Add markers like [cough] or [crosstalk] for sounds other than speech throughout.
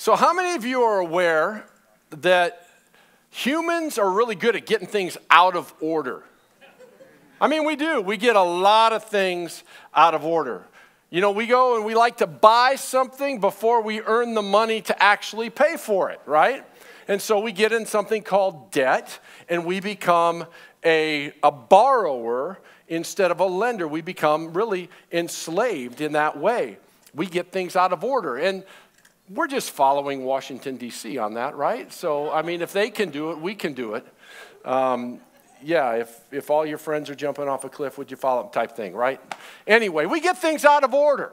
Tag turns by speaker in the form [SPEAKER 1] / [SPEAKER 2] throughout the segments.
[SPEAKER 1] So, how many of you are aware that humans are really good at getting things out of order? I mean, we do. We get a lot of things out of order. You know, we go and we like to buy something before we earn the money to actually pay for it, right? And so we get in something called debt and we become a, a borrower instead of a lender. We become really enslaved in that way. We get things out of order. And we're just following Washington, D.C. on that, right? So, I mean, if they can do it, we can do it. Um, yeah, if, if all your friends are jumping off a cliff, would you follow them type thing, right? Anyway, we get things out of order.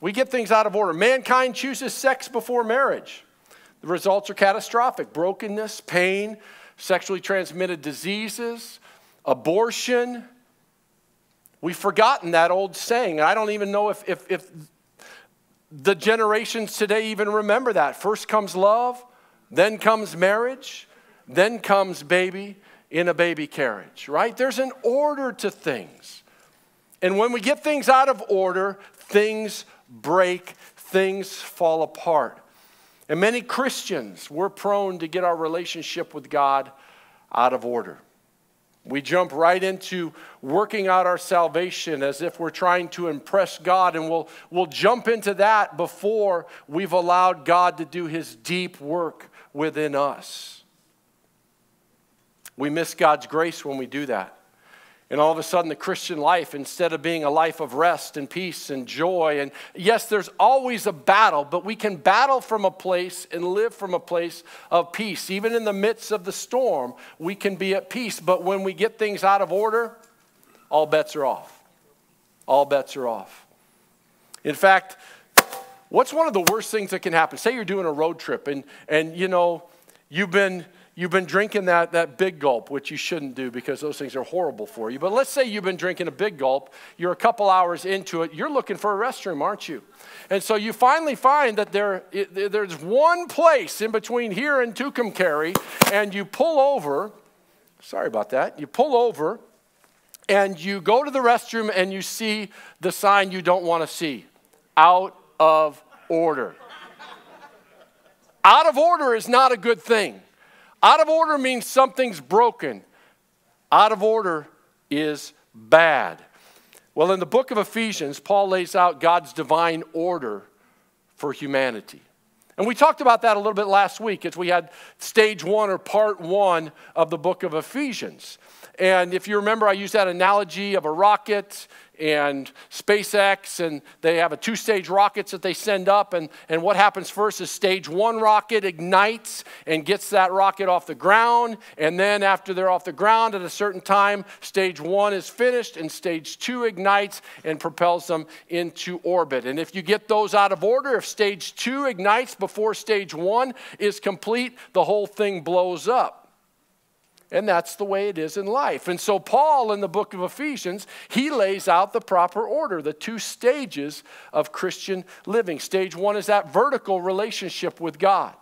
[SPEAKER 1] We get things out of order. Mankind chooses sex before marriage. The results are catastrophic brokenness, pain, sexually transmitted diseases, abortion. We've forgotten that old saying. I don't even know if, if, if the generations today even remember that. First comes love, then comes marriage, then comes baby, in a baby carriage, right? There's an order to things. And when we get things out of order, things break, things fall apart. And many Christians, we're prone to get our relationship with God out of order. We jump right into working out our salvation as if we're trying to impress God, and we'll, we'll jump into that before we've allowed God to do his deep work within us. We miss God's grace when we do that. And all of a sudden, the Christian life, instead of being a life of rest and peace and joy, and yes, there's always a battle, but we can battle from a place and live from a place of peace. Even in the midst of the storm, we can be at peace. But when we get things out of order, all bets are off. All bets are off. In fact, what's one of the worst things that can happen? Say you're doing a road trip and, and you know, you've been You've been drinking that, that big gulp, which you shouldn't do because those things are horrible for you. But let's say you've been drinking a big gulp, you're a couple hours into it, you're looking for a restroom, aren't you? And so you finally find that there, there's one place in between here and Tucumcari, and you pull over. Sorry about that. You pull over, and you go to the restroom, and you see the sign you don't want to see out of order. out of order is not a good thing. Out of order means something's broken. Out of order is bad. Well, in the book of Ephesians, Paul lays out God's divine order for humanity. And we talked about that a little bit last week as we had stage one or part one of the book of Ephesians. And if you remember, I used that analogy of a rocket and SpaceX, and they have a two stage rockets that they send up. And, and what happens first is stage one rocket ignites and gets that rocket off the ground. And then, after they're off the ground at a certain time, stage one is finished, and stage two ignites and propels them into orbit. And if you get those out of order, if stage two ignites before stage one is complete, the whole thing blows up. And that's the way it is in life. And so, Paul, in the book of Ephesians, he lays out the proper order, the two stages of Christian living. Stage one is that vertical relationship with God.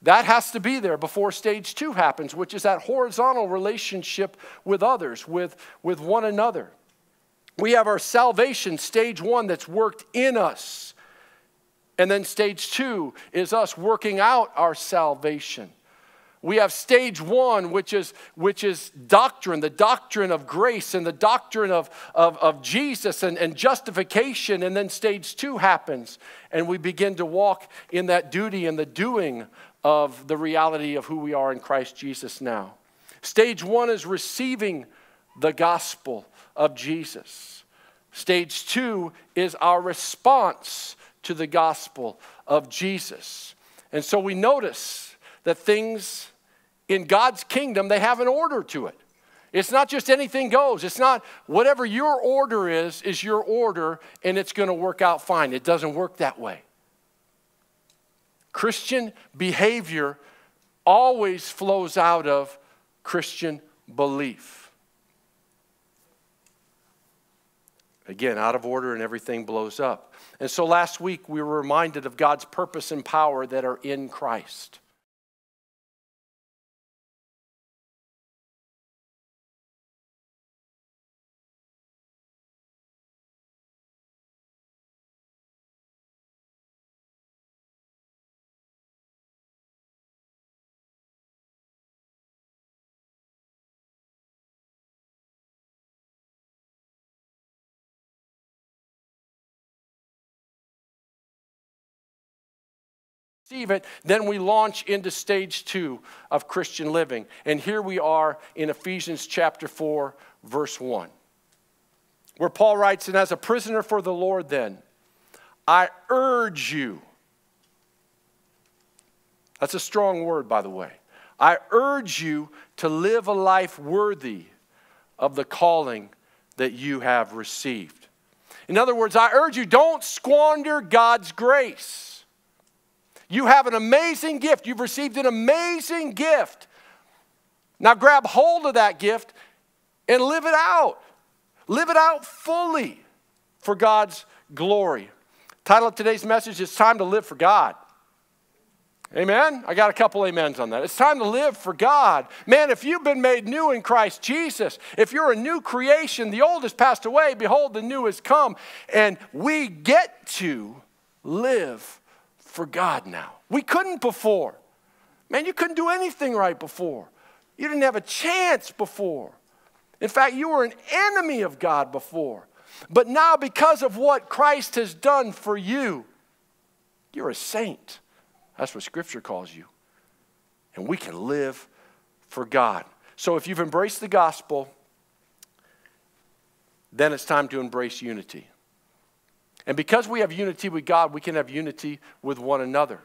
[SPEAKER 1] That has to be there before stage two happens, which is that horizontal relationship with others, with, with one another. We have our salvation, stage one, that's worked in us. And then stage two is us working out our salvation. We have stage one, which is, which is doctrine, the doctrine of grace and the doctrine of, of, of Jesus and, and justification. And then stage two happens, and we begin to walk in that duty and the doing of the reality of who we are in Christ Jesus now. Stage one is receiving the gospel of Jesus. Stage two is our response to the gospel of Jesus. And so we notice that things in God's kingdom, they have an order to it. It's not just anything goes. It's not whatever your order is, is your order, and it's going to work out fine. It doesn't work that way. Christian behavior always flows out of Christian belief. Again, out of order and everything blows up. And so last week we were reminded of God's purpose and power that are in Christ. Receive it, then we launch into stage two of Christian living. And here we are in Ephesians chapter 4, verse 1, where Paul writes, And as a prisoner for the Lord, then, I urge you. That's a strong word, by the way. I urge you to live a life worthy of the calling that you have received. In other words, I urge you, don't squander God's grace. You have an amazing gift. You've received an amazing gift. Now grab hold of that gift and live it out. Live it out fully for God's glory. Title of today's message is Time to Live for God. Amen? I got a couple amens on that. It's time to live for God. Man, if you've been made new in Christ Jesus, if you're a new creation, the old has passed away, behold, the new has come. And we get to live for God now. We couldn't before. Man, you couldn't do anything right before. You didn't have a chance before. In fact, you were an enemy of God before. But now, because of what Christ has done for you, you're a saint. That's what Scripture calls you. And we can live for God. So if you've embraced the gospel, then it's time to embrace unity. And because we have unity with God, we can have unity with one another.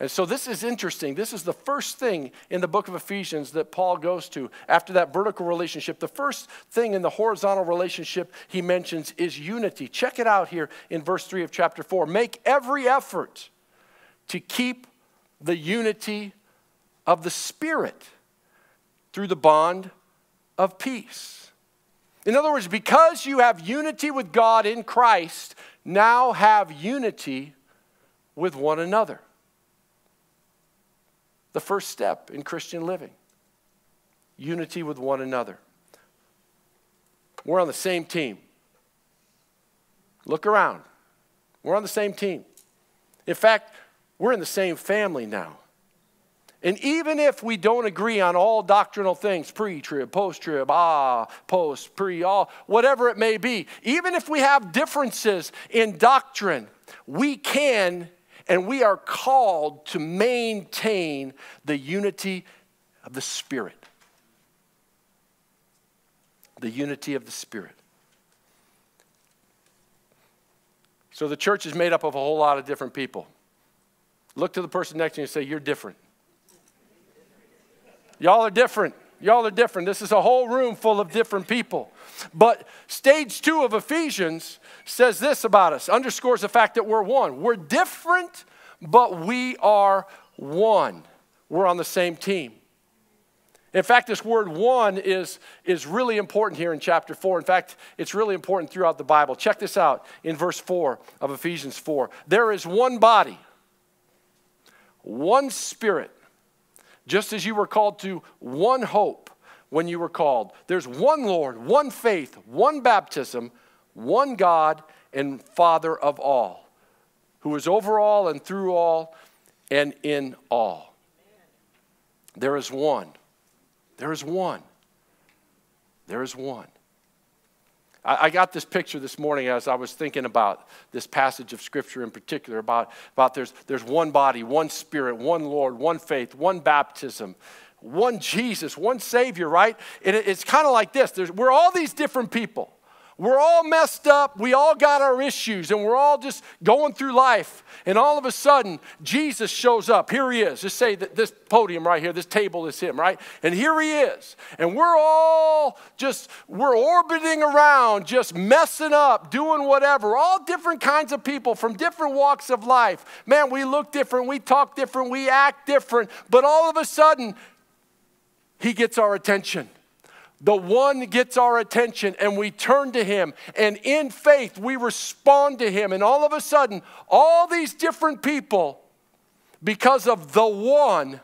[SPEAKER 1] And so this is interesting. This is the first thing in the book of Ephesians that Paul goes to after that vertical relationship. The first thing in the horizontal relationship he mentions is unity. Check it out here in verse 3 of chapter 4. Make every effort to keep the unity of the Spirit through the bond of peace. In other words, because you have unity with God in Christ, now have unity with one another. The first step in Christian living unity with one another. We're on the same team. Look around. We're on the same team. In fact, we're in the same family now. And even if we don't agree on all doctrinal things, pre trib, post trib, ah, post, pre, all, whatever it may be, even if we have differences in doctrine, we can and we are called to maintain the unity of the Spirit. The unity of the Spirit. So the church is made up of a whole lot of different people. Look to the person next to you and say, You're different. Y'all are different. Y'all are different. This is a whole room full of different people. But stage two of Ephesians says this about us, underscores the fact that we're one. We're different, but we are one. We're on the same team. In fact, this word one is, is really important here in chapter 4. In fact, it's really important throughout the Bible. Check this out in verse 4 of Ephesians 4. There is one body one spirit, just as you were called to one hope when you were called. There's one Lord, one faith, one baptism, one God and Father of all, who is over all and through all and in all. There is one. There is one. There is one. I, got this picture this morning as I was thinking about this passage of Scripture in particular about, about there's, there's one body, one spirit, one Lord, one faith, one baptism, one Jesus, one Savior, right? And it, it's kind of like this there's, we're all these different people. We're all messed up. We all got our issues, and we're all just going through life. And all of a sudden, Jesus shows up. Here he is. Just say that this podium right here, this table is him, right? And here he is. And we're all just, we're orbiting around, just messing up, doing whatever. All different kinds of people from different walks of life. Man, we look different, we talk different, we act different. But all of a sudden, he gets our attention the one gets our attention and we turn to him. And in faith we respond to him. And all of a sudden all these different people because of the one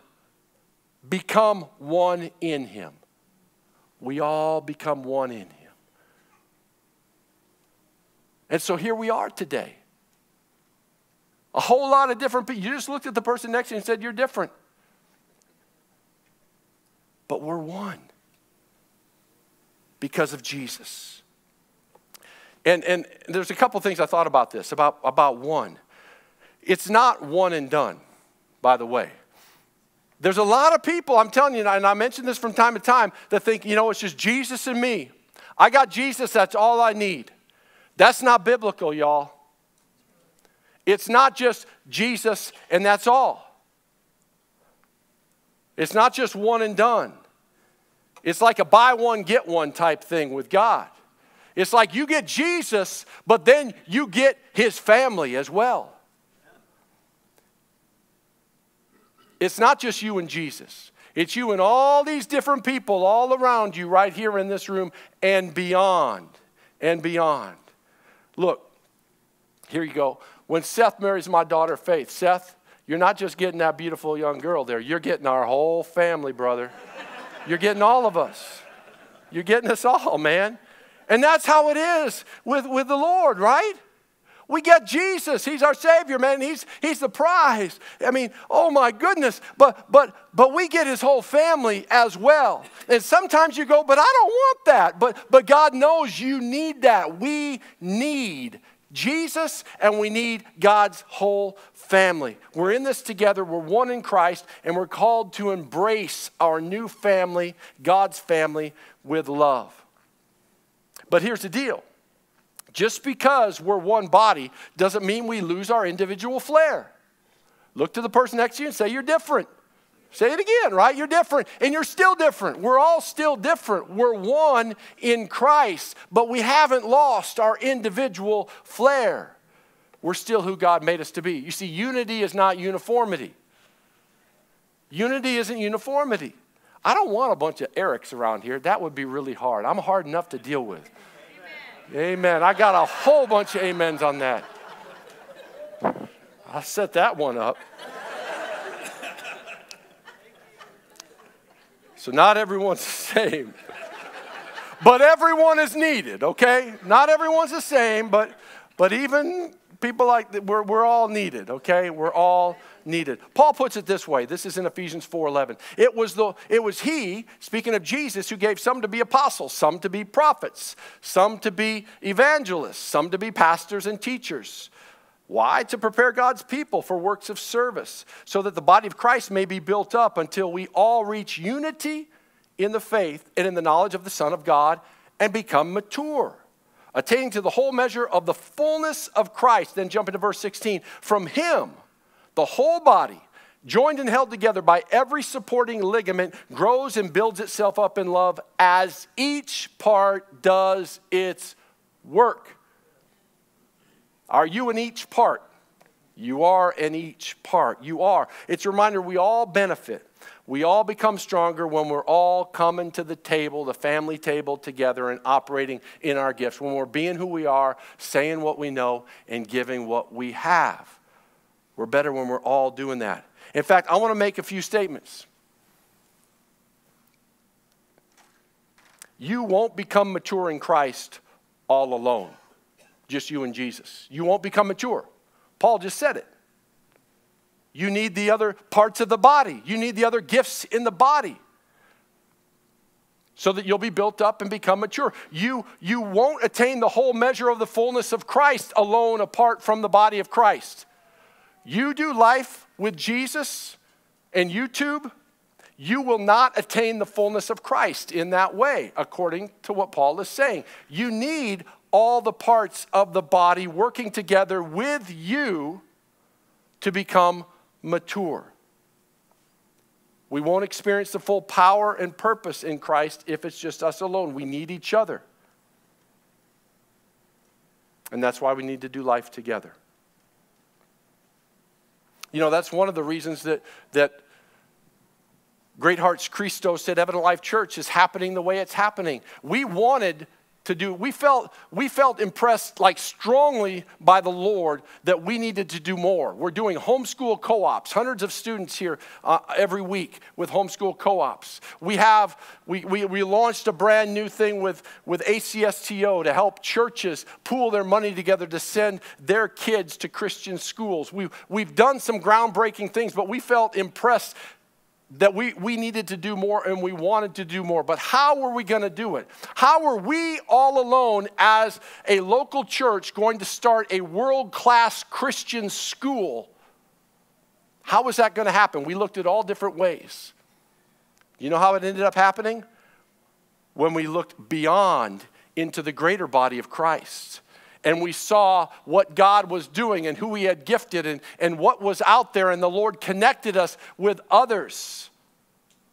[SPEAKER 1] become one in him. We all become one in him. And so here we are today. A whole lot of different people you just looked at the person next to you and said you're different. But we're one because of Jesus. And, and there's a couple things I thought about this, about, about one. it's not one and done, by the way. There's a lot of people, I'm telling you, and I mention this from time to time, that think, you know, it's just Jesus and me. I got Jesus, that's all I need. That's not biblical, y'all. It's not just Jesus and that's all. It's not just one and done. It's like a buy one, get one type thing with God. It's like you get Jesus, but then you get his family as well. It's not just you and Jesus. It's you and all these different people all around you right here in this room and beyond and beyond. Look, here you go. When Seth marries my daughter Faith, Seth, you're not just getting that beautiful young girl there, you're getting our whole family, brother. You're getting all of us. You're getting us all, man. And that's how it is with, with the Lord, right? We get Jesus. He's our Savior, man. He's, he's the prize. I mean, oh my goodness. But, but, but we get his whole family as well. And sometimes you go, but I don't want that. But, but God knows you need that. We need Jesus and we need God's whole family. We're in this together. We're one in Christ and we're called to embrace our new family, God's family, with love. But here's the deal just because we're one body doesn't mean we lose our individual flair. Look to the person next to you and say, You're different. Say it again, right? You're different, and you're still different. We're all still different. We're one in Christ, but we haven't lost our individual flair. We're still who God made us to be. You see, unity is not uniformity. Unity isn't uniformity. I don't want a bunch of Erics around here. That would be really hard. I'm hard enough to deal with. Amen. I got a whole bunch of amens on that. I set that one up. So, not everyone's [laughs] the same. But everyone is needed, okay? Not everyone's the same, but, but even people like, we're, we're all needed, okay? We're all needed. Paul puts it this way. This is in Ephesians 4:11. It was the it was he, speaking of Jesus, who gave some to be apostles, some to be prophets, some to be evangelists, some to be pastors and teachers. Why? To prepare God's people for works of service, so that the body of Christ may be built up until we all reach unity in the faith and in the knowledge of the Son of God and become mature, attaining to the whole measure of the fullness of Christ. Then jump into verse 16. From him, the whole body, joined and held together by every supporting ligament, grows and builds itself up in love as each part does its work. Are you in each part? You are in each part. You are. It's a reminder we all benefit. We all become stronger when we're all coming to the table, the family table together, and operating in our gifts. When we're being who we are, saying what we know, and giving what we have. We're better when we're all doing that. In fact, I want to make a few statements. You won't become mature in Christ all alone, just you and Jesus. You won't become mature. Paul just said it. You need the other parts of the body, you need the other gifts in the body so that you'll be built up and become mature. You, you won't attain the whole measure of the fullness of Christ alone apart from the body of Christ you do life with Jesus and YouTube, you will not attain the fullness of Christ in that way, according to what Paul is saying. You need all the parts of the body working together with you to become mature. We won't experience the full power and purpose in Christ if it's just us alone. We need each other. And that's why we need to do life together. You know, that's one of the reasons that, that Great Hearts Christos at Evident Life Church is happening the way it's happening. We wanted to do we felt we felt impressed like strongly by the lord that we needed to do more. We're doing homeschool co-ops. Hundreds of students here uh, every week with homeschool co-ops. We have we, we, we launched a brand new thing with with acsto to help churches pool their money together to send their kids to christian schools. We, we've done some groundbreaking things but we felt impressed that we, we needed to do more and we wanted to do more. But how were we going to do it? How were we all alone as a local church going to start a world class Christian school? How was that going to happen? We looked at all different ways. You know how it ended up happening? When we looked beyond into the greater body of Christ and we saw what God was doing and who He had gifted and, and what was out there, and the Lord connected us with others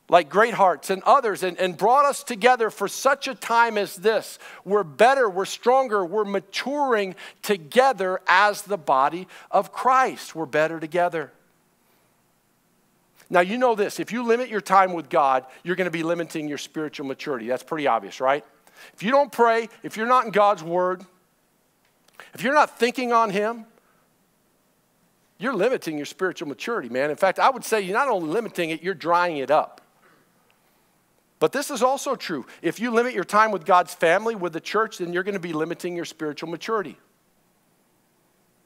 [SPEAKER 1] like Great Hearts and others and, and brought us together for such a time as this. We're better, we're stronger, we're maturing together as the body of Christ. We're better together. Now, you know this if you limit your time with God, you're going to be limiting your spiritual maturity. That's pretty obvious, right? If you don't pray, if you're not in God's Word, if you're not thinking on Him, you're limiting your spiritual maturity, man. In fact, I would say you're not only limiting it, you're drying it up. But this is also true. If you limit your time with God's family, with the church, then you're going to be limiting your spiritual maturity.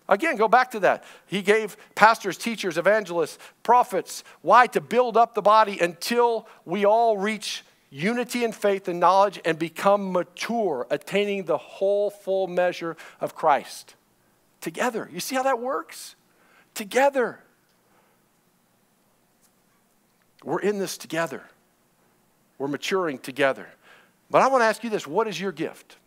[SPEAKER 1] Again, go back to that. He gave pastors, teachers, evangelists, prophets. Why? To build up the body until we all reach unity in faith and knowledge and become mature, attaining the whole full measure of Christ. Together. You see how that works? Together. We're in this together. We're maturing together. But I want to ask you this what is your gift?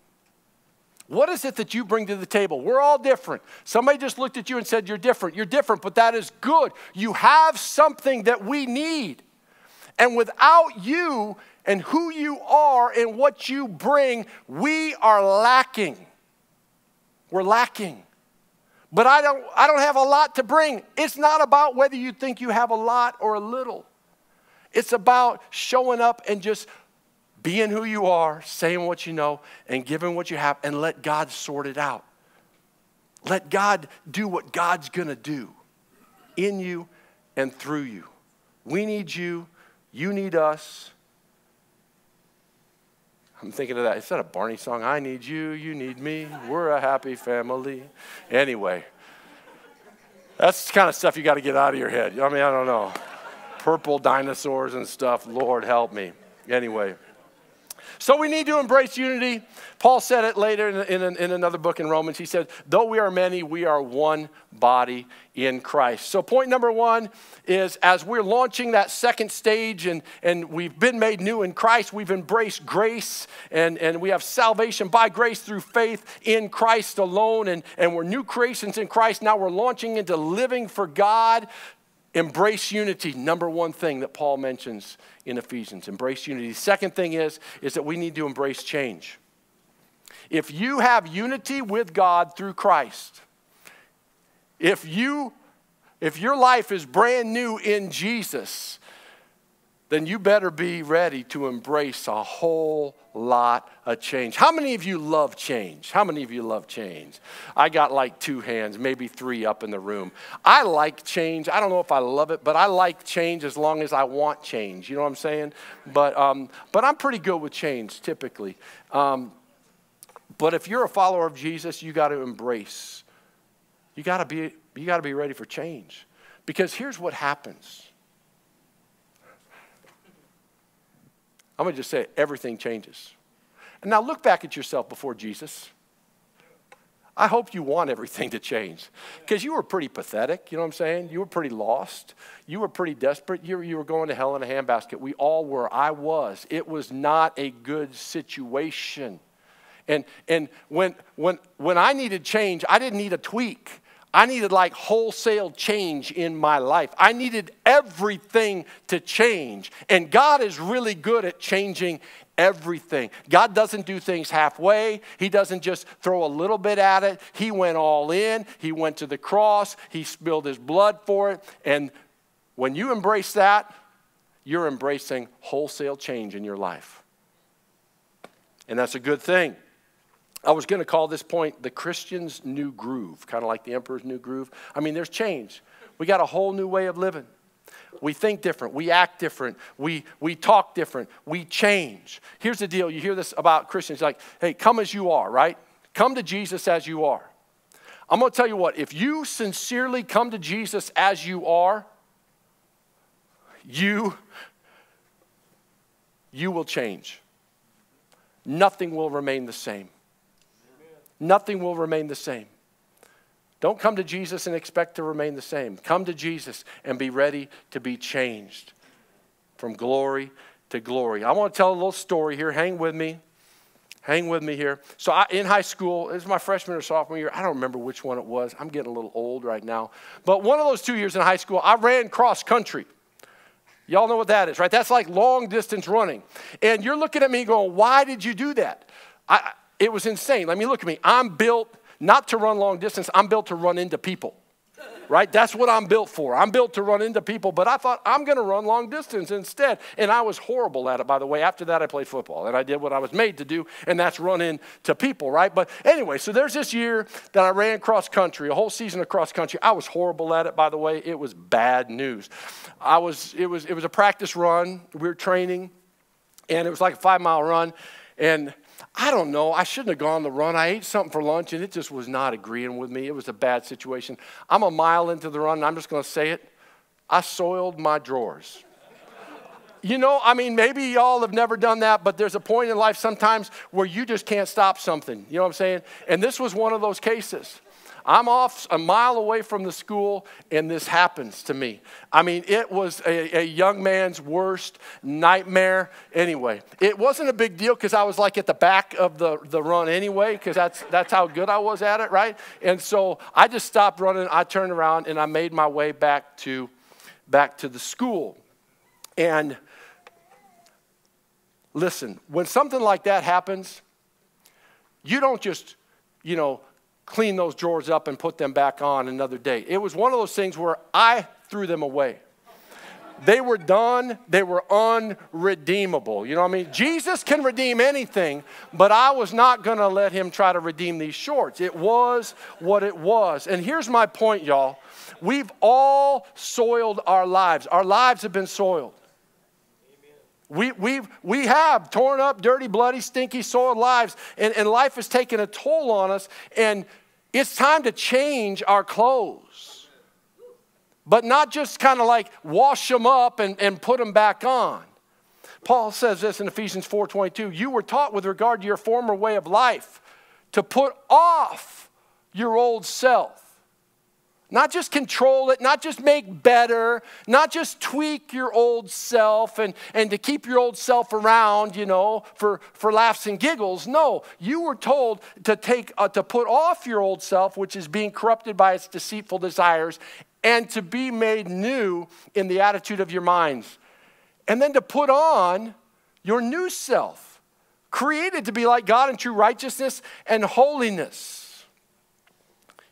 [SPEAKER 1] What is it that you bring to the table? We're all different. Somebody just looked at you and said, You're different. You're different, but that is good. You have something that we need. And without you, and who you are and what you bring, we are lacking. We're lacking. But I don't, I don't have a lot to bring. It's not about whether you think you have a lot or a little. It's about showing up and just being who you are, saying what you know, and giving what you have, and let God sort it out. Let God do what God's gonna do in you and through you. We need you, you need us. I'm thinking of that. Is that a Barney song? I need you, you need me. We're a happy family. Anyway, that's the kind of stuff you got to get out of your head. I mean, I don't know. Purple dinosaurs and stuff. Lord help me. Anyway. So we need to embrace unity. Paul said it later in, in, in, another book in Romans. He said, Though we are many, we are one body in Christ. So, point number one is as we're launching that second stage and, and we've been made new in Christ, we've embraced grace and, and we have salvation by grace through faith in Christ alone. And, and we're new creations in Christ. Now we're launching into living for God. Embrace unity, number one thing that Paul mentions in Ephesians. Embrace unity. The second thing is, is that we need to embrace change. If you have unity with God through Christ, if you if your life is brand new in Jesus, then you better be ready to embrace a whole lot of change. How many of you love change? How many of you love change? I got like two hands, maybe three up in the room. I like change. I don't know if I love it, but I like change as long as I want change. You know what I'm saying? But, um, but I'm pretty good with change typically. Um, but if you're a follower of Jesus, you got to embrace. You got to be you got to be ready for change. Because here's what happens I'm going to just say it, everything changes. And now look back at yourself before Jesus. I hope you want everything to change because you were pretty pathetic. You know what I'm saying? You were pretty lost. You were pretty desperate. You were, you were going to hell in a handbasket. We all were. I was. It was not a good situation. And, and when, when, when I needed change, I didn't need a tweak. I needed like wholesale change in my life. I needed everything to change. And God is really good at changing everything. God doesn't do things halfway, He doesn't just throw a little bit at it. He went all in, He went to the cross, He spilled His blood for it. And when you embrace that, you're embracing wholesale change in your life. And that's a good thing. I was going to call this point the Christian's new groove, kind of like the emperor's new groove. I mean, there's change. We got a whole new way of living. We think different. We act different. We, we talk different. We change. Here's the deal you hear this about Christians like, hey, come as you are, right? Come to Jesus as you are. I'm going to tell you what, if you sincerely come to Jesus as you are, you you will change. Nothing will remain the same. Nothing will remain the same. Don't come to Jesus and expect to remain the same. Come to Jesus and be ready to be changed from glory to glory. I want to tell a little story here. Hang with me. Hang with me here. So, I, in high school, this is my freshman or sophomore year. I don't remember which one it was. I'm getting a little old right now. But one of those two years in high school, I ran cross country. Y'all know what that is, right? That's like long distance running. And you're looking at me going, why did you do that? I, it was insane. Let me look at me. I'm built not to run long distance, I'm built to run into people. Right? That's what I'm built for. I'm built to run into people, but I thought I'm going to run long distance instead. And I was horrible at it, by the way. After that, I played football and I did what I was made to do, and that's run into people, right? But anyway, so there's this year that I ran cross country, a whole season of cross country. I was horrible at it, by the way. It was bad news. I was, it was, it was a practice run. We were training, and it was like a five mile run. And I don't know. I shouldn't have gone the run. I ate something for lunch and it just was not agreeing with me. It was a bad situation. I'm a mile into the run and I'm just going to say it. I soiled my drawers. You know, I mean, maybe y'all have never done that, but there's a point in life sometimes where you just can't stop something. You know what I'm saying? And this was one of those cases. I'm off a mile away from the school, and this happens to me. I mean, it was a, a young man's worst nightmare. Anyway, it wasn't a big deal because I was like at the back of the, the run anyway, because that's, that's how good I was at it, right? And so I just stopped running. I turned around and I made my way back to, back to the school. And listen, when something like that happens, you don't just, you know, clean those drawers up and put them back on another day. It was one of those things where I threw them away. They were done, they were unredeemable. You know what I mean? Jesus can redeem anything, but I was not going to let him try to redeem these shorts. It was what it was. And here's my point, y'all. We've all soiled our lives. Our lives have been soiled. We, we we have torn up, dirty, bloody, stinky, soiled lives, and, and life has taken a toll on us, and it's time to change our clothes. But not just kind of like wash them up and, and put them back on. Paul says this in Ephesians 4:22, you were taught with regard to your former way of life to put off your old self not just control it, not just make better, not just tweak your old self and, and to keep your old self around, you know, for, for laughs and giggles. No, you were told to take uh, to put off your old self, which is being corrupted by its deceitful desires, and to be made new in the attitude of your minds. And then to put on your new self, created to be like God in true righteousness and holiness.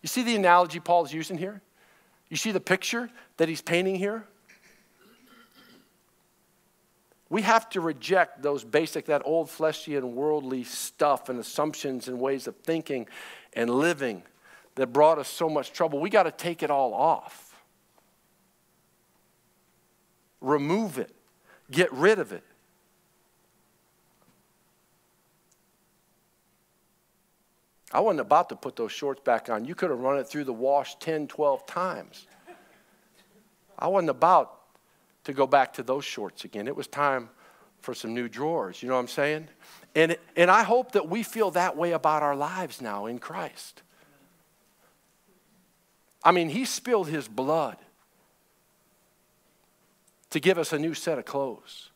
[SPEAKER 1] You see the analogy Paul's using here? You see the picture that he's painting here? We have to reject those basic, that old fleshy and worldly stuff and assumptions and ways of thinking and living that brought us so much trouble. We got to take it all off, remove it, get rid of it. I wasn't about to put those shorts back on. You could have run it through the wash 10, 12 times. I wasn't about to go back to those shorts again. It was time for some new drawers. You know what I'm saying? And, and I hope that we feel that way about our lives now in Christ. I mean, He spilled His blood to give us a new set of clothes.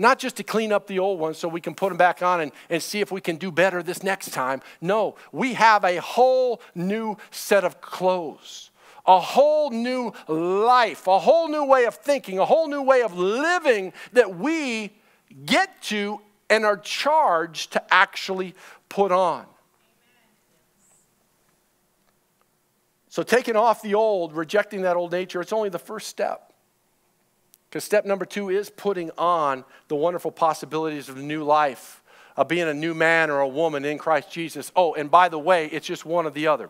[SPEAKER 1] Not just to clean up the old ones so we can put them back on and, and see if we can do better this next time. No, we have a whole new set of clothes, a whole new life, a whole new way of thinking, a whole new way of living that we get to and are charged to actually put on. So, taking off the old, rejecting that old nature, it's only the first step. Because step number two is putting on the wonderful possibilities of a new life, of being a new man or a woman in Christ Jesus. Oh, and by the way, it's just one or the other.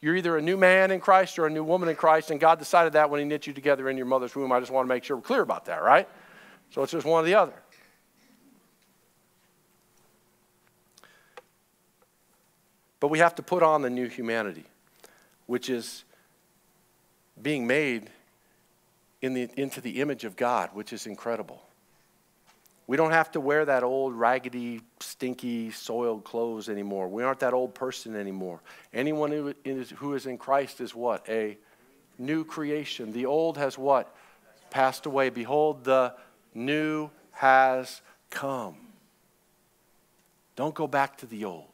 [SPEAKER 1] You're either a new man in Christ or a new woman in Christ, and God decided that when He knit you together in your mother's womb. I just want to make sure we're clear about that, right? So it's just one or the other. But we have to put on the new humanity, which is being made in the, into the image of God, which is incredible. We don't have to wear that old, raggedy, stinky, soiled clothes anymore. We aren't that old person anymore. Anyone who is, who is in Christ is what? A new creation. The old has what? Passed away. Behold, the new has come. Don't go back to the old.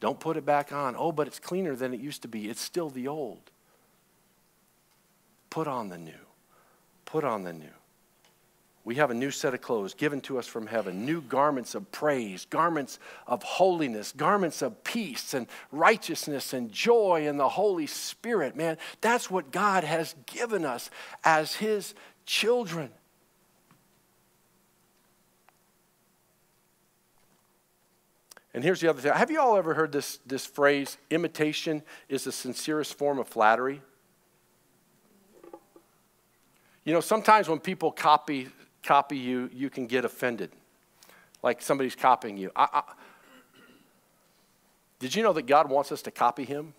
[SPEAKER 1] Don't put it back on. Oh, but it's cleaner than it used to be. It's still the old. Put on the new. Put on the new. We have a new set of clothes given to us from heaven, new garments of praise, garments of holiness, garments of peace and righteousness and joy in the Holy Spirit. Man, that's what God has given us as His children. And here's the other thing. Have you all ever heard this, this phrase, imitation is the sincerest form of flattery? You know, sometimes when people copy copy you, you can get offended, like somebody's copying you. I, I, did you know that God wants us to copy Him?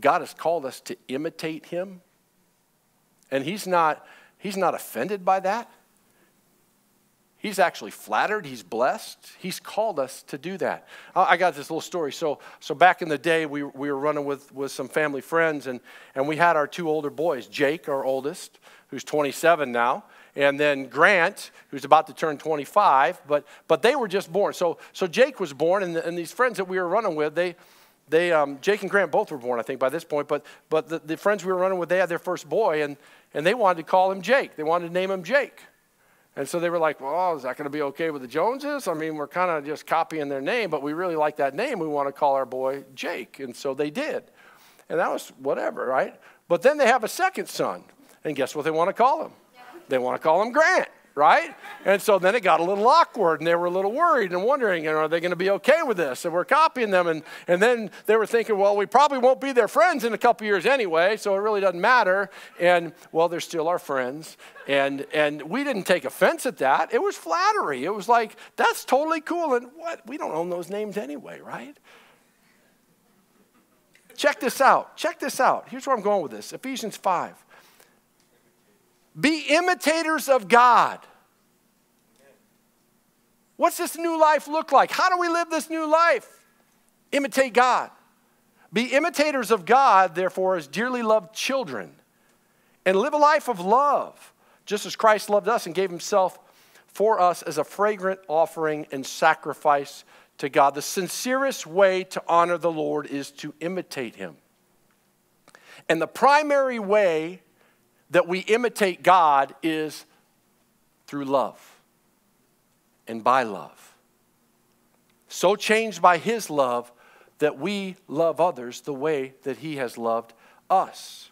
[SPEAKER 1] God has called us to imitate Him, and He's not, he's not offended by that. He's actually flattered. He's blessed. He's called us to do that. I got this little story. So, so back in the day, we, we were running with, with some family friends, and, and we had our two older boys Jake, our oldest, who's 27 now, and then Grant, who's about to turn 25, but, but they were just born. So, so Jake was born, and, the, and these friends that we were running with, they, they, um, Jake and Grant both were born, I think, by this point, but, but the, the friends we were running with, they had their first boy, and, and they wanted to call him Jake. They wanted to name him Jake. And so they were like, well, is that going to be okay with the Joneses? I mean, we're kind of just copying their name, but we really like that name. We want to call our boy Jake. And so they did. And that was whatever, right? But then they have a second son. And guess what they want to call him? They want to call him Grant right? And so then it got a little awkward and they were a little worried and wondering, are they going to be okay with this? And we're copying them. And, and then they were thinking, well, we probably won't be their friends in a couple years anyway, so it really doesn't matter. And well, they're still our friends. And, and we didn't take offense at that. It was flattery. It was like, that's totally cool. And what? We don't own those names anyway, right? Check this out. Check this out. Here's where I'm going with this Ephesians 5. Be imitators of God. What's this new life look like? How do we live this new life? Imitate God. Be imitators of God, therefore, as dearly loved children, and live a life of love, just as Christ loved us and gave himself for us as a fragrant offering and sacrifice to God. The sincerest way to honor the Lord is to imitate him. And the primary way that we imitate God is through love and by love. So changed by His love that we love others the way that He has loved us.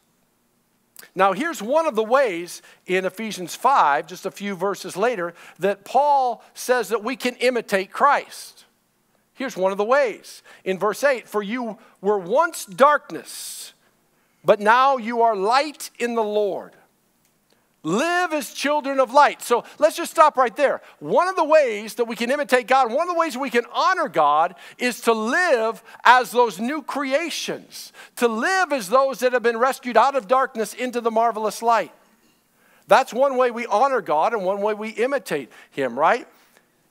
[SPEAKER 1] Now, here's one of the ways in Ephesians 5, just a few verses later, that Paul says that we can imitate Christ. Here's one of the ways. In verse 8, for you were once darkness but now you are light in the Lord. Live as children of light. So let's just stop right there. One of the ways that we can imitate God, one of the ways we can honor God is to live as those new creations, to live as those that have been rescued out of darkness into the marvelous light. That's one way we honor God and one way we imitate Him, right?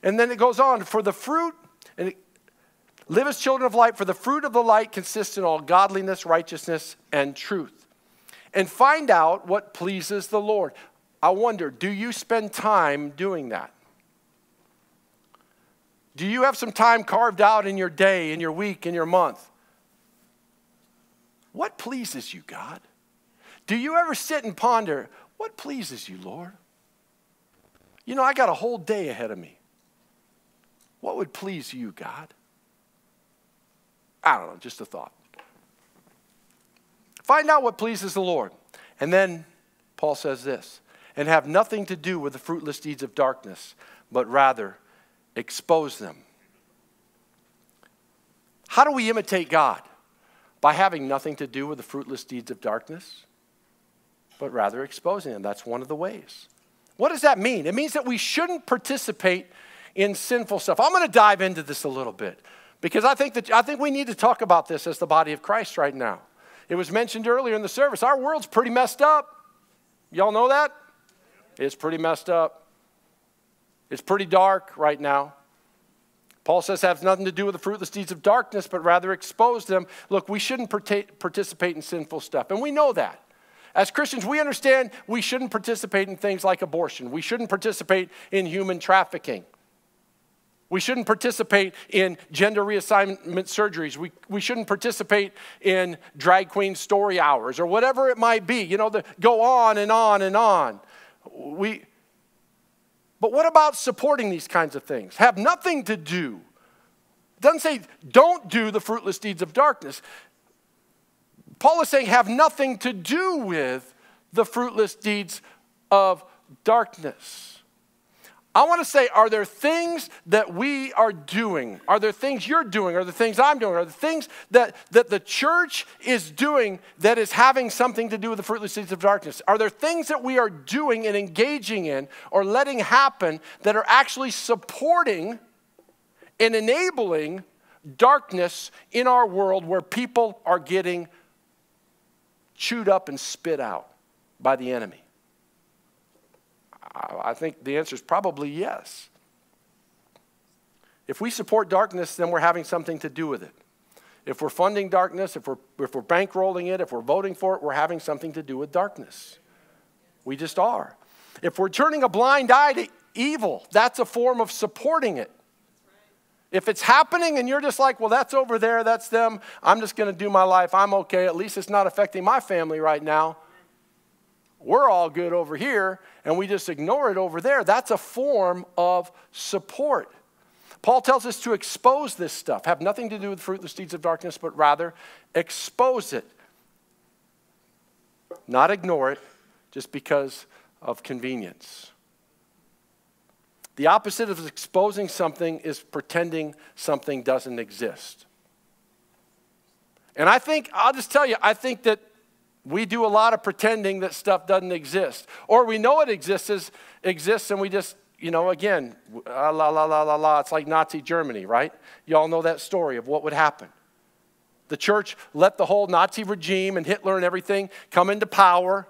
[SPEAKER 1] And then it goes on for the fruit, and Live as children of light, for the fruit of the light consists in all godliness, righteousness, and truth. And find out what pleases the Lord. I wonder, do you spend time doing that? Do you have some time carved out in your day, in your week, in your month? What pleases you, God? Do you ever sit and ponder, what pleases you, Lord? You know, I got a whole day ahead of me. What would please you, God? I don't know, just a thought. Find out what pleases the Lord. And then Paul says this and have nothing to do with the fruitless deeds of darkness, but rather expose them. How do we imitate God? By having nothing to do with the fruitless deeds of darkness, but rather exposing them. That's one of the ways. What does that mean? It means that we shouldn't participate in sinful stuff. I'm going to dive into this a little bit. Because I think, that, I think we need to talk about this as the body of Christ right now. It was mentioned earlier in the service. Our world's pretty messed up. Y'all know that? It's pretty messed up. It's pretty dark right now. Paul says has nothing to do with the fruitless deeds of darkness, but rather expose them. Look, we shouldn't participate in sinful stuff, and we know that. As Christians, we understand we shouldn't participate in things like abortion. We shouldn't participate in human trafficking. We shouldn't participate in gender reassignment surgeries. We, we shouldn't participate in drag queen story hours or whatever it might be. You know, the, go on and on and on. We, but what about supporting these kinds of things? Have nothing to do. It doesn't say don't do the fruitless deeds of darkness. Paul is saying have nothing to do with the fruitless deeds of darkness. I want to say, are there things that we are doing? Are there things you're doing? Are there things I'm doing? Are there things that, that the church is doing that is having something to do with the fruitless deeds of darkness? Are there things that we are doing and engaging in or letting happen that are actually supporting and enabling darkness in our world where people are getting chewed up and spit out by the enemy? I think the answer is probably yes. If we support darkness, then we're having something to do with it. If we're funding darkness, if we're, if we're bankrolling it, if we're voting for it, we're having something to do with darkness. We just are. If we're turning a blind eye to evil, that's a form of supporting it. If it's happening and you're just like, well, that's over there, that's them, I'm just going to do my life, I'm okay, at least it's not affecting my family right now, we're all good over here and we just ignore it over there, that's a form of support. Paul tells us to expose this stuff, have nothing to do with fruitless deeds of darkness, but rather expose it. Not ignore it just because of convenience. The opposite of exposing something is pretending something doesn't exist. And I think, I'll just tell you, I think that we do a lot of pretending that stuff doesn't exist. Or we know it exists, exists and we just, you know, again, ah, la la la la la. It's like Nazi Germany, right? You all know that story of what would happen. The church let the whole Nazi regime and Hitler and everything come into power,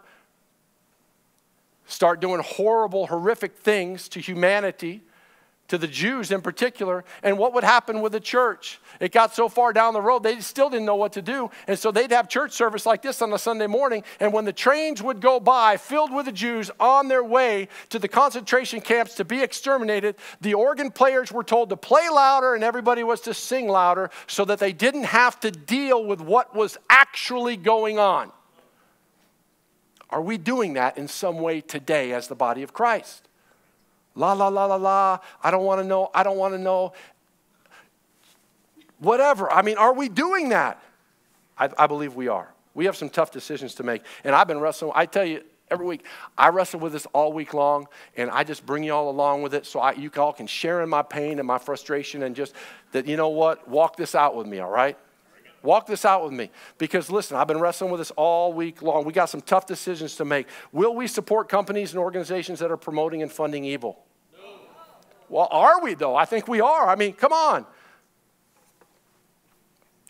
[SPEAKER 1] start doing horrible, horrific things to humanity to the Jews in particular, and what would happen with the church. It got so far down the road, they still didn't know what to do. And so they'd have church service like this on a Sunday morning. And when the trains would go by filled with the Jews on their way to the concentration camps to be exterminated, the organ players were told to play louder and everybody was to sing louder so that they didn't have to deal with what was actually going on. Are we doing that in some way today as the body of Christ? La, la, la, la, la. I don't want to know. I don't want to know. Whatever. I mean, are we doing that? I, I believe we are. We have some tough decisions to make. And I've been wrestling. I tell you, every week, I wrestle with this all week long, and I just bring you all along with it so I, you all can share in my pain and my frustration and just that, you know what, walk this out with me, all right? Walk this out with me. Because listen, I've been wrestling with this all week long. We got some tough decisions to make. Will we support companies and organizations that are promoting and funding evil? No. Well, are we though? I think we are. I mean, come on.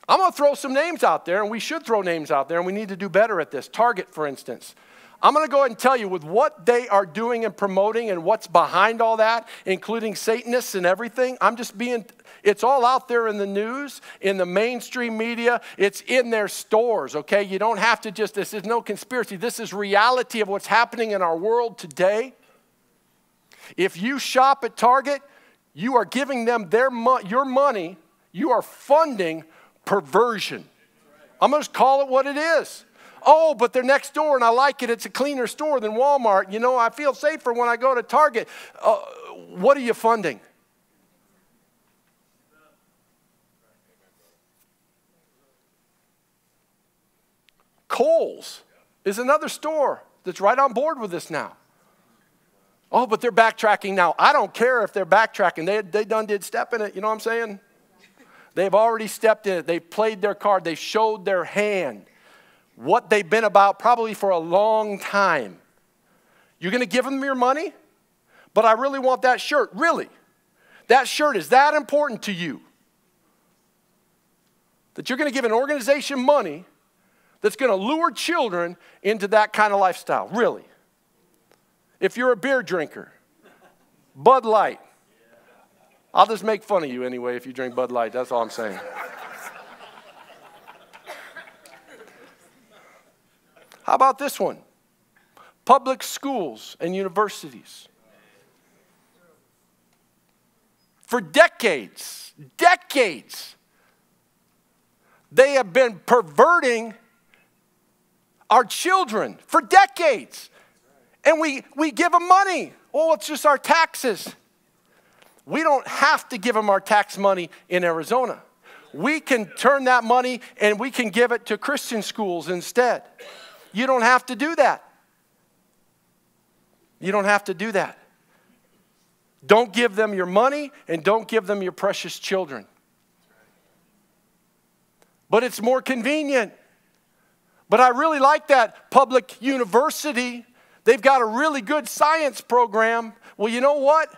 [SPEAKER 1] I'm going to throw some names out there, and we should throw names out there, and we need to do better at this. Target, for instance. I'm going to go ahead and tell you with what they are doing and promoting and what's behind all that, including Satanists and everything. I'm just being it's all out there in the news, in the mainstream media. It's in their stores, okay? You don't have to just, this is no conspiracy. This is reality of what's happening in our world today. If you shop at Target, you are giving them their mo- your money, you are funding perversion. I'm to just call it what it is. Oh, but they're next door and I like it. It's a cleaner store than Walmart. You know, I feel safer when I go to Target. Uh, what are you funding? Kohl's is another store that's right on board with this now. Oh, but they're backtracking now. I don't care if they're backtracking. They, they done did step in it. You know what I'm saying? They've already stepped in it. They've played their card. They showed their hand. What they've been about probably for a long time. You're going to give them your money? But I really want that shirt. Really? That shirt is that important to you? That you're going to give an organization money that's going to lure children into that kind of lifestyle. Really? if you're a beer drinker, Bud Light. I'll just make fun of you anyway if you drink Bud Light. That's all I'm saying. How about this one? Public schools and universities. For decades, decades, they have been perverting our children for decades. And we, we give them money. Oh, it's just our taxes. We don't have to give them our tax money in Arizona. We can turn that money and we can give it to Christian schools instead. You don't have to do that. You don't have to do that. Don't give them your money and don't give them your precious children. But it's more convenient. But I really like that public university. They've got a really good science program. Well, you know what?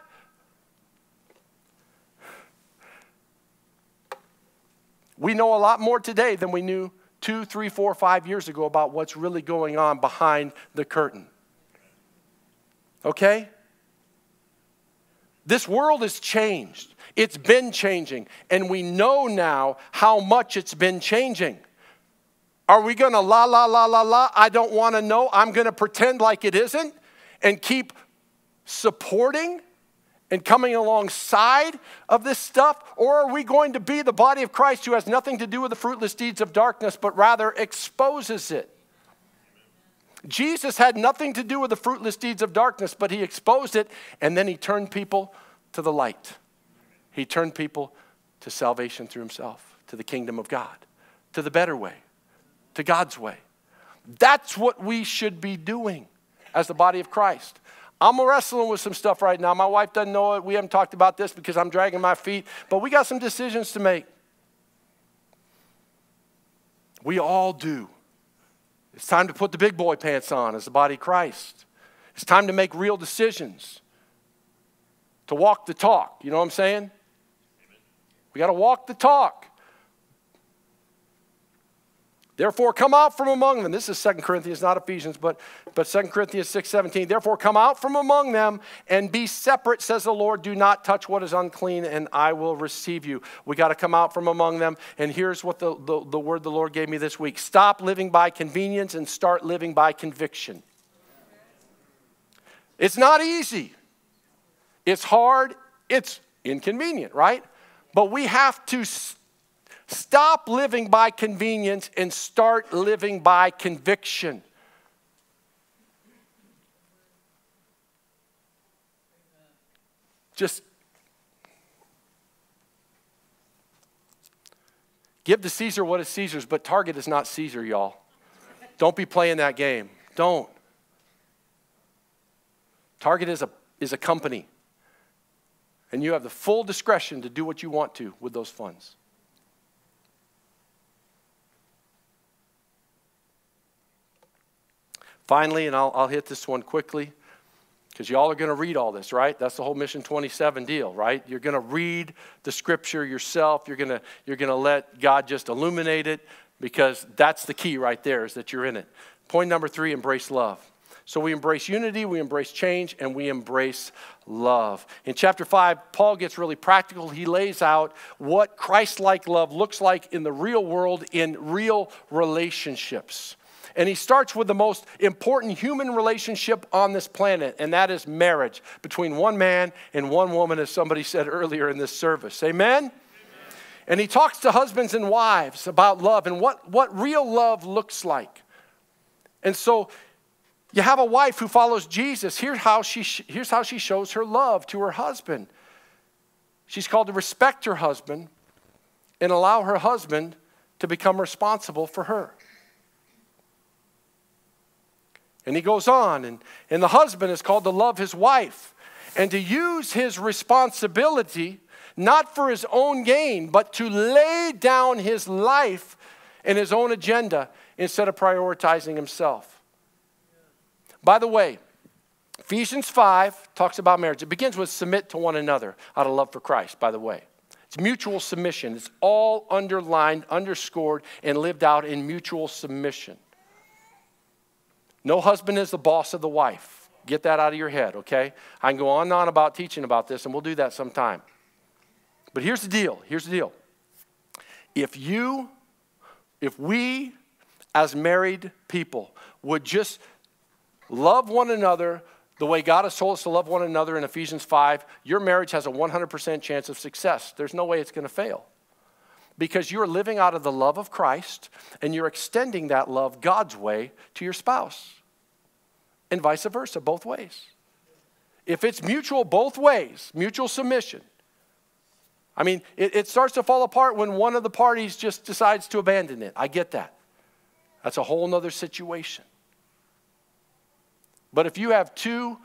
[SPEAKER 1] We know a lot more today than we knew two, three, four, five years ago about what's really going on behind the curtain. Okay? This world has changed. It's been changing, and we know now how much it's been changing. Are we going to la, la, la, la, la? I don't want to know. I'm going to pretend like it isn't and keep supporting and coming alongside of this stuff? Or are we going to be the body of Christ who has nothing to do with the fruitless deeds of darkness, but rather exposes it? Jesus had nothing to do with the fruitless deeds of darkness, but he exposed it and then he turned people to the light. He turned people to salvation through himself, to the kingdom of God, to the better way, to God's way. That's what we should be doing as the body of Christ. I'm wrestling with some stuff right now. My wife doesn't know it. We haven't talked about this because I'm dragging my feet, but we got some decisions to make. We all do. It's time to put the big boy pants on as the body of Christ. It's time to make real decisions, to walk the talk. You know what I'm saying? We got to walk the talk. Therefore, come out from among them. This is 2 Corinthians, not Ephesians, but, but 2 Corinthians 6 17. Therefore, come out from among them and be separate, says the Lord. Do not touch what is unclean, and I will receive you. We got to come out from among them. And here's what the, the, the word the Lord gave me this week stop living by convenience and start living by conviction. It's not easy, it's hard, it's inconvenient, right? But we have to Stop living by convenience and start living by conviction. Just give to Caesar what is Caesar's, but Target is not Caesar, y'all. Don't be playing that game. Don't. Target is a, is a company, and you have the full discretion to do what you want to with those funds. Finally, and I'll, I'll hit this one quickly because y'all are going to read all this, right? That's the whole Mission 27 deal, right? You're going to read the scripture yourself. You're going to you're going to let God just illuminate it because that's the key right there is that you're in it. Point number 3, embrace love. So we embrace unity, we embrace change, and we embrace love. In chapter 5, Paul gets really practical. He lays out what Christ like love looks like in the real world in real relationships. And he starts with the most important human relationship on this planet, and that is marriage between one man and one woman, as somebody said earlier in this service. Amen? Amen? And he talks to husbands and wives about love and what, what real love looks like. And so you have a wife who follows Jesus. Here's how she, here's how she shows her love to her husband. She's called to respect her husband and allow her husband to become responsible for her. And he goes on, and, and the husband is called to love his wife and to use his responsibility not for his own gain, but to lay down his life and his own agenda instead of prioritizing himself. By the way, Ephesians 5 talks about marriage. It begins with submit to one another out of love for Christ, by the way. It's mutual submission. It's all underlined, underscored, and lived out in mutual submission. No husband is the boss of the wife. Get that out of your head, okay? I can go on and on about teaching about this, and we'll do that sometime. But here's the deal. Here's the deal. If you, if we as married people would just love one another the way God has told us to love one another in Ephesians 5, your marriage has a 100% chance of success. There's no way it's going to fail. Because you're living out of the love of Christ and you're extending that love God's way to your spouse, and vice versa, both ways. If it's mutual both ways, mutual submission, I mean, it, it, starts to fall apart when one of the parties just decides to abandon it. I get that. That's a whole other situation. But if you have two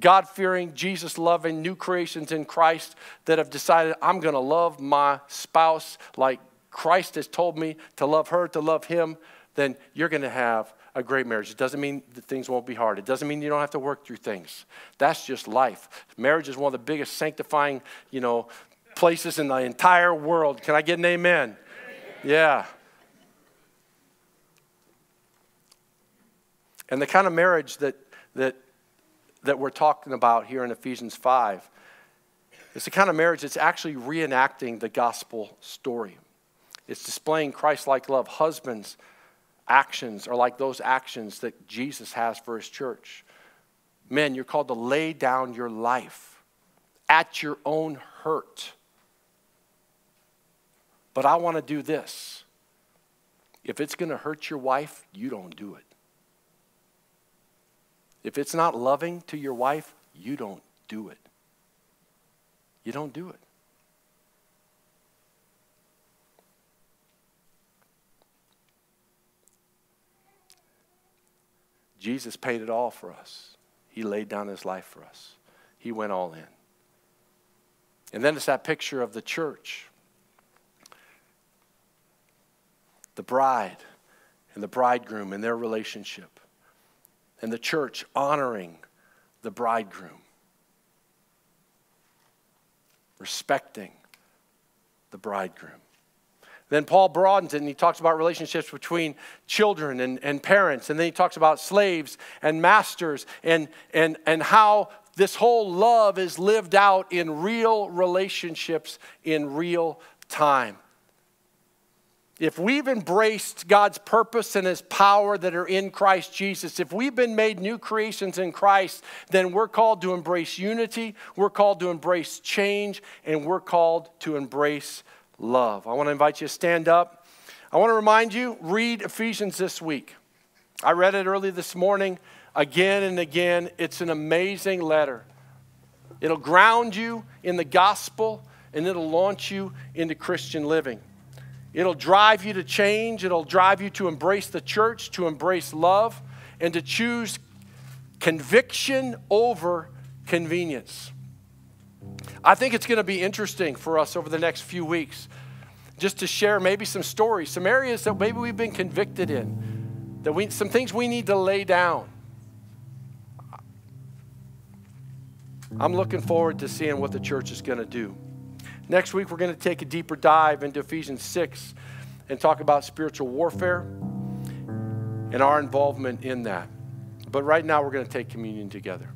[SPEAKER 1] God fearing, Jesus loving new creations in Christ that have decided, I'm going to love my spouse like Christ has told me to love her, to love him, then you're going to have a great marriage. It doesn't mean that things won't be hard. It doesn't mean you don't have to work through things. That's just life. Marriage is one of the biggest sanctifying, you know, places in the entire world. Can I get an amen? amen. Yeah. And the kind of marriage that, that, that we're talking about here in Ephesians 5 is the kind of marriage that's actually reenacting the gospel story. It's displaying Christ like love. Husbands' actions are like those actions that Jesus has for his church. Men, you're called to lay down your life at your own hurt but I want to do this. If it's going to hurt your wife, you don't do it. If it's not loving to your wife, you don't do it. You don't do it. Jesus paid it all for us. He laid down his life for us. He went all in. And then it's that picture of the church the bride and the bridegroom and their relationship, and the church honoring the bridegroom, respecting the bridegroom. Then Paul broadens it and he talks about relationships between children and, and parents. And then he talks about slaves and masters and, and, and how this whole love is lived out in real relationships in real time if we've embraced God's purpose and His power that are in Christ Jesus, if we've been made new creations in Christ, then we're called to embrace unity, we're called to embrace change, and we're called to embrace love. I want to invite you to stand up. I want to remind you read Ephesians this week. I read it early this morning again and again. It's an amazing letter. It'll ground you in the gospel and it'll launch you into Christian living. It'll drive you to change. It'll drive you to embrace the church, to embrace love, and to choose conviction over convenience. I think it's going to be interesting for us over the next few weeks just to share maybe some stories, some areas that maybe we've been convicted in, that we, some things we need to lay down. I'm looking forward to seeing what the church is going to do. Next week, we're going to take a deeper dive into Ephesians 6 and talk about spiritual warfare and our involvement in that. But right now, we're going to take communion together.